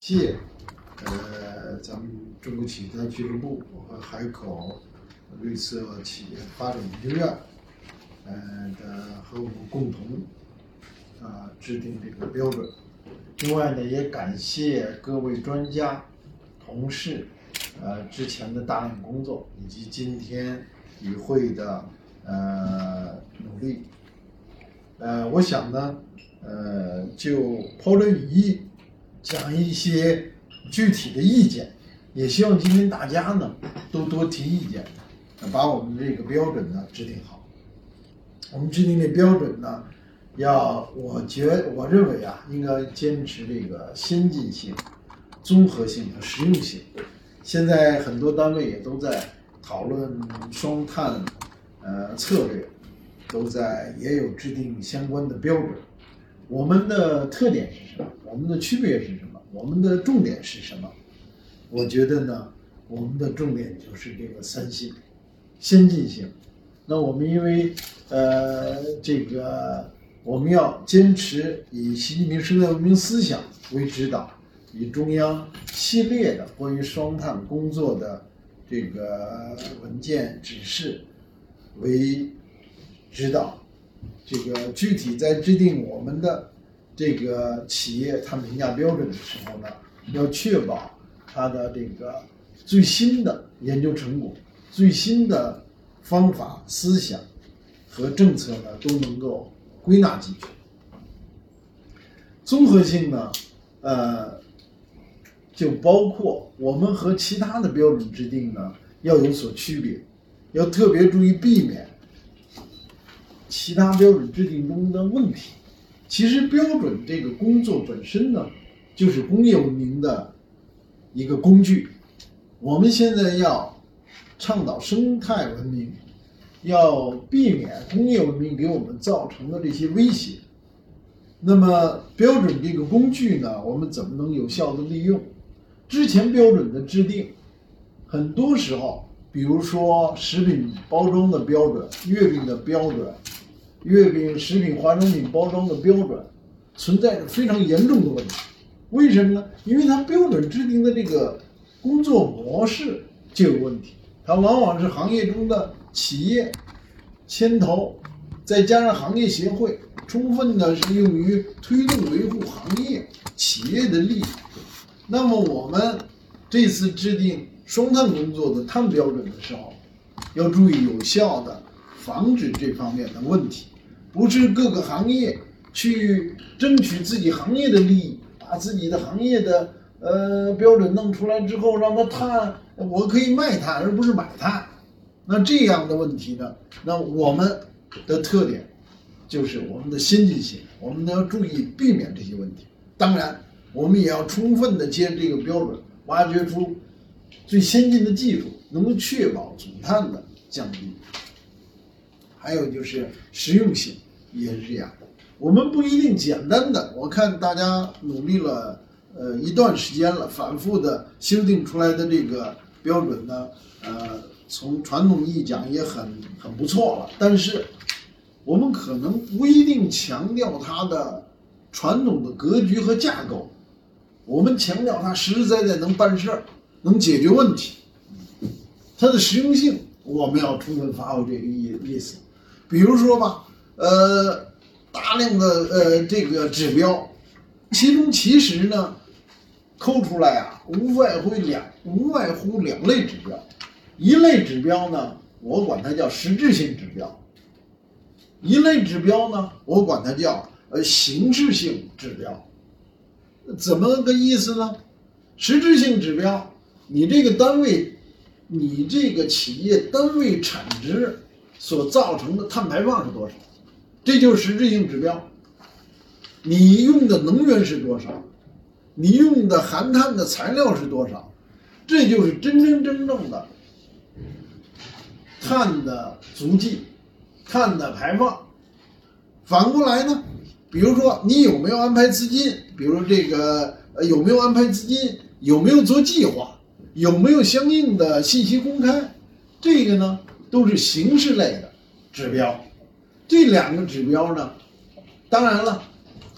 谢，呃，咱们中国企业家俱乐部和海口绿色企业发展研究院，呃的和我们共同啊制定这个标准。另外呢，也感谢各位专家、同事，呃之前的大量工作，以及今天与会的呃努力。呃，我想呢，呃，就抛砖引玉。讲一些具体的意见，也希望今天大家呢都多提意见，把我们这个标准呢制定好。我们制定的标准呢，要我觉我认为啊，应该坚持这个先进性、综合性和实用性。现在很多单位也都在讨论双碳呃策略，都在也有制定相关的标准。我们的特点是什么？我们的区别是什么？我们的重点是什么？我觉得呢，我们的重点就是这个三性，先进性。那我们因为呃这个我们要坚持以习近平生态文明思想为指导，以中央系列的关于双碳工作的这个文件指示为指导。这个具体在制定我们的这个企业碳评价标准的时候呢，要确保它的这个最新的研究成果、最新的方法、思想和政策呢都能够归纳进去。综合性呢，呃，就包括我们和其他的标准制定呢要有所区别，要特别注意避免。其他标准制定中的问题，其实标准这个工作本身呢，就是工业文明的一个工具。我们现在要倡导生态文明，要避免工业文明给我们造成的这些威胁。那么标准这个工具呢，我们怎么能有效的利用？之前标准的制定，很多时候，比如说食品包装的标准、月饼的标准。月饼、食品、化妆品包装的标准存在着非常严重的问题，为什么呢？因为它标准制定的这个工作模式就有问题，它往往是行业中的企业牵头，再加上行业协会，充分的是用于推动维护行业企业的利益。那么我们这次制定双碳工作的碳标准的时候，要注意有效的防止这方面的问题。不是各个行业去争取自己行业的利益，把自己的行业的呃标准弄出来之后，让它碳，我可以卖碳，而不是买碳。那这样的问题呢？那我们的特点就是我们的先进性，我们都要注意避免这些问题。当然，我们也要充分的接这个标准，挖掘出最先进的技术，能够确保总碳的降低。还有就是实用性也是这样，我们不一定简单的。我看大家努力了，呃，一段时间了，反复的修订出来的这个标准呢，呃，从传统意义讲也很很不错了。但是，我们可能不一定强调它的传统的格局和架构，我们强调它实实在在能办事儿，能解决问题，它的实用性我们要充分发挥这个意意思。比如说吧，呃，大量的呃这个指标，其中其实呢，抠出来啊，无外乎两无外乎两类指标，一类指标呢，我管它叫实质性指标，一类指标呢，我管它叫呃形式性指标。怎么个意思呢？实质性指标，你这个单位，你这个企业单位产值。所造成的碳排放是多少？这就是实质性指标。你用的能源是多少？你用的含碳的材料是多少？这就是真真正正的碳的足迹、碳的排放。反过来呢？比如说你有没有安排资金？比如这个呃有没有安排资金？有没有做计划？有没有相应的信息公开？这个呢？都是形式类的指标，这两个指标呢，当然了，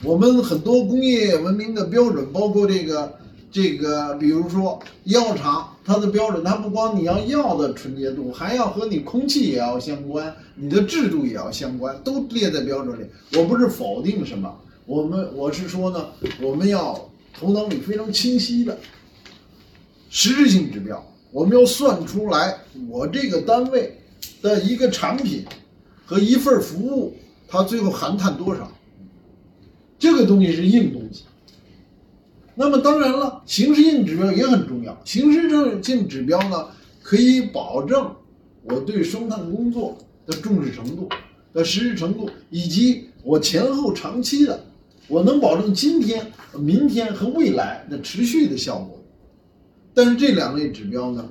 我们很多工业文明的标准，包括这个这个比如说药厂，它的标准，它不光你要药的纯洁度，还要和你空气也要相关，你的制度也要相关，都列在标准里。我不是否定什么，我们我是说呢，我们要头脑里非常清晰的实质性指标，我们要算出来我这个单位的一个产品和一份服务，它最后含碳多少。这个东西是硬东西。那么当然了，形式性指标也很重要。形式性指标呢，可以保证我对双碳工作的重视程度、的实施程度，以及我前后长期的，我能保证今天、明天和未来的持续的效果。但是这两类指标呢，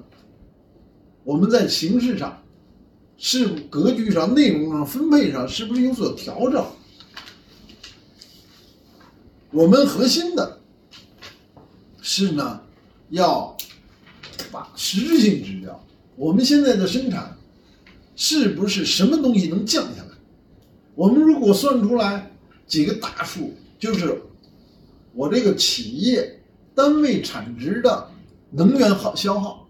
我们在形式上、是格局上、内容上、分配上是不是有所调整？我们核心的。是呢，要把实质性指标，我们现在的生产是不是什么东西能降下来？我们如果算出来几个大数，就是我这个企业单位产值的能源耗消耗，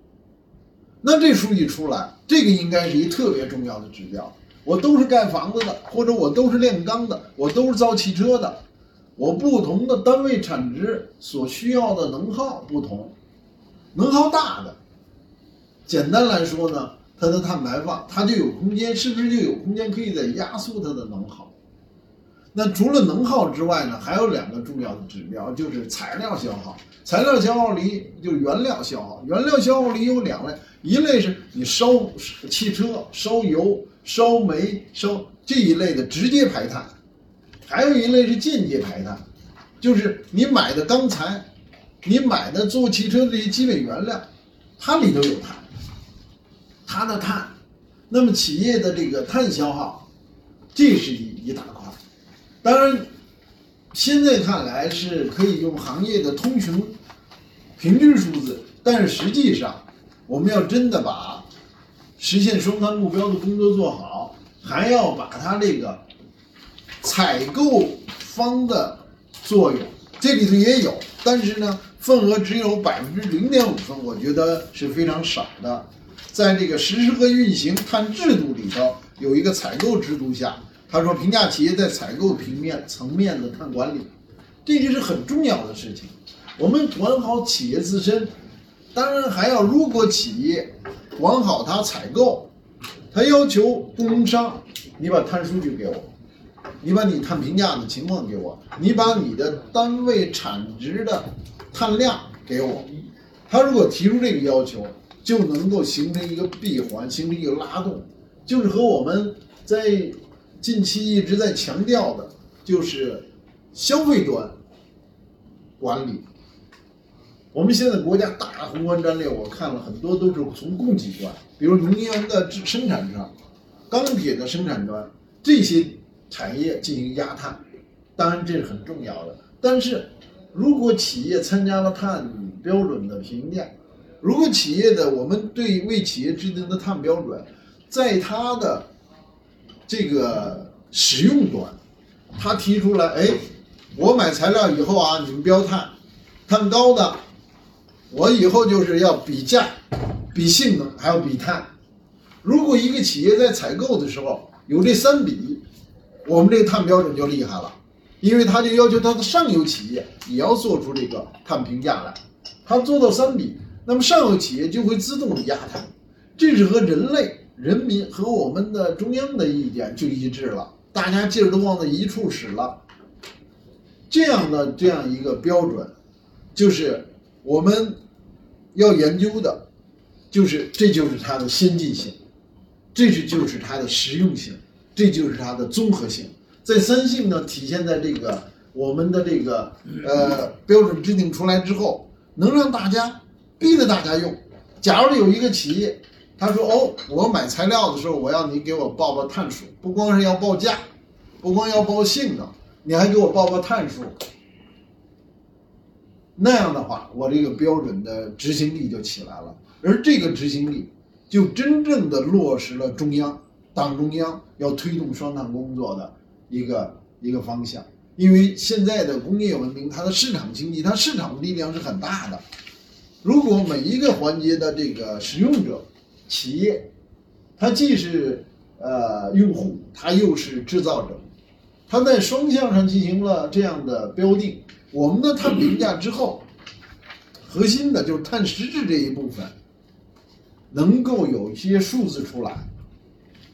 那这数据出来，这个应该是一特别重要的指标。我都是盖房子的，或者我都是炼钢的，我都是造汽车的。我不同的单位产值所需要的能耗不同，能耗大的，简单来说呢，它的碳排放它就有空间，是不是就有空间可以再压缩它的能耗？那除了能耗之外呢，还有两个重要的指标，就是材料消耗。材料消耗里就是原料消耗，原料消耗里有两类，一类是你烧汽车、烧油、烧煤、烧这一类的直接排碳。还有一类是间接排碳，就是你买的钢材，你买的做汽车这些基本原料，它里头有碳，它的碳，那么企业的这个碳消耗，这是一一大块。当然，现在看来是可以用行业的通行平均数字，但是实际上，我们要真的把实现双碳目标的工作做好，还要把它这个。采购方的作用，这里头也有，但是呢，份额只有百分之零点五分，我觉得是非常少的。在这个实施和运行碳制度里头，有一个采购制度下，他说评价企业在采购平面层面的碳管理，这就是很重要的事情。我们管好企业自身，当然还要，如果企业管好它采购，他要求供应商，你把碳数据给我。你把你碳评价的情况给我，你把你的单位产值的碳量给我。他如果提出这个要求，就能够形成一个闭环，形成一个拉动，就是和我们在近期一直在强调的，就是消费端管理。我们现在国家大宏观战略，我看了很多都是从供给端，比如能源的生产上，钢铁的生产端这些。产业进行压碳，当然这是很重要的。但是，如果企业参加了碳标准的评价，如果企业的我们对为企业制定的碳标准，在它的这个使用端，他提出来，哎，我买材料以后啊，你们标碳，碳高的，我以后就是要比价、比性能，还要比碳。如果一个企业在采购的时候有这三比。我们这个碳标准就厉害了，因为他就要求他的上游企业也要做出这个碳评价来，他做到三比，那么上游企业就会自动的压碳，这是和人类、人民和我们的中央的意见就一致了，大家劲儿都往那一处使了。这样的这样一个标准，就是我们要研究的，就是这就是它的先进性，这是就是它的实用性。这就是它的综合性，在三性呢体现在这个我们的这个呃标准制定出来之后，能让大家逼着大家用。假如有一个企业，他说哦，我买材料的时候，我要你给我报报碳数，不光是要报价，不光要报性能，你还给我报报碳数。那样的话，我这个标准的执行力就起来了，而这个执行力就真正的落实了中央。党中央要推动双碳工作的一个一个方向，因为现在的工业文明，它的市场经济，它市场力量是很大的。如果每一个环节的这个使用者、企业，它既是呃用户，它又是制造者，它在双向上进行了这样的标定，我们的碳评价之后，核心的就是碳实质这一部分，能够有一些数字出来，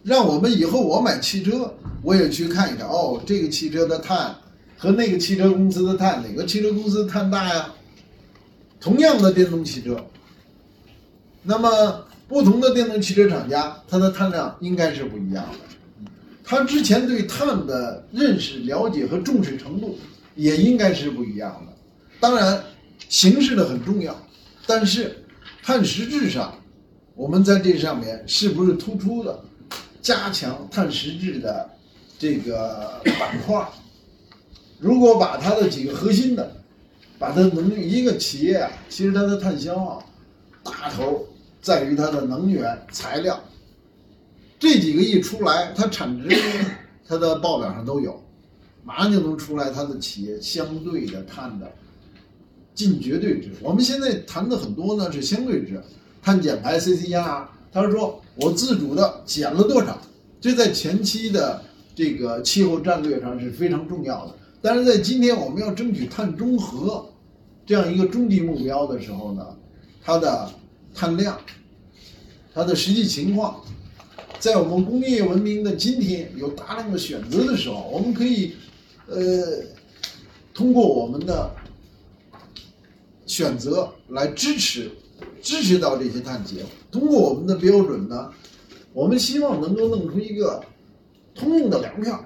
让我们以后我买汽车，我也去看一看，哦，这个汽车的碳和那个汽车公司的碳，哪个汽车公司碳大呀？同样的电动汽车，那么不同的电动汽车厂家，它的碳量应该是不一样的。它之前对碳的认识、了解和重视程度也应该是不一样的。当然，形式的很重要，但是碳实质上，我们在这上面是不是突出的加强碳实质的这个板块？如果把它的几个核心的。把它能一个企业啊，其实它的碳消耗大头在于它的能源材料，这几个一出来，它产值它的报表上都有，马上就能出来它的企业相对的碳的近绝对值。我们现在谈的很多呢是相对值，碳减排 CCR，他说我自主的减了多少，这在前期的这个气候战略上是非常重要的。但是在今天我们要争取碳中和这样一个终极目标的时候呢，它的碳量、它的实际情况，在我们工业文明的今天有大量的选择的时候，我们可以呃通过我们的选择来支持支持到这些碳企业。通过我们的标准呢，我们希望能够弄出一个通用的粮票。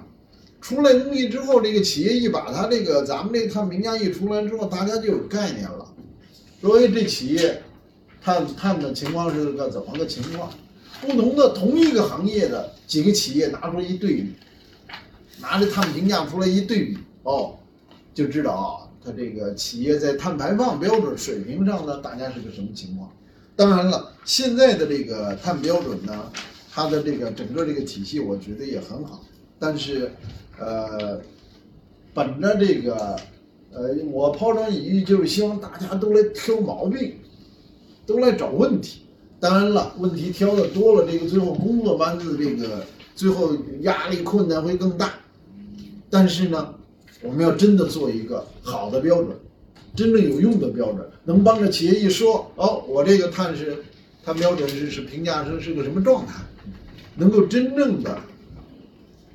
出来东西之后，这个企业一把它这个咱们这碳评价一出来之后，大家就有概念了。所以这企业碳碳的情况是个怎么个情况？不同的同一个行业的几个企业拿出来一对比，拿着碳评价出来一对比，哦，就知道啊，它这个企业在碳排放标准水平上呢，大家是个什么情况？当然了，现在的这个碳标准呢，它的这个整个这个体系，我觉得也很好，但是。呃，本着这个，呃，我抛砖引玉，就是希望大家都来挑毛病，都来找问题。当然了，问题挑的多了，这个最后工作班子这个最后压力困难会更大。但是呢，我们要真的做一个好的标准，真正有用的标准，能帮着企业一说，哦，我这个碳是碳标准是是评价是是个什么状态，能够真正的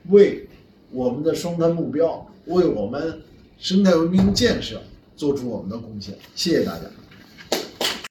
为。我们的双碳目标，为我们生态文明建设做出我们的贡献。谢谢大家。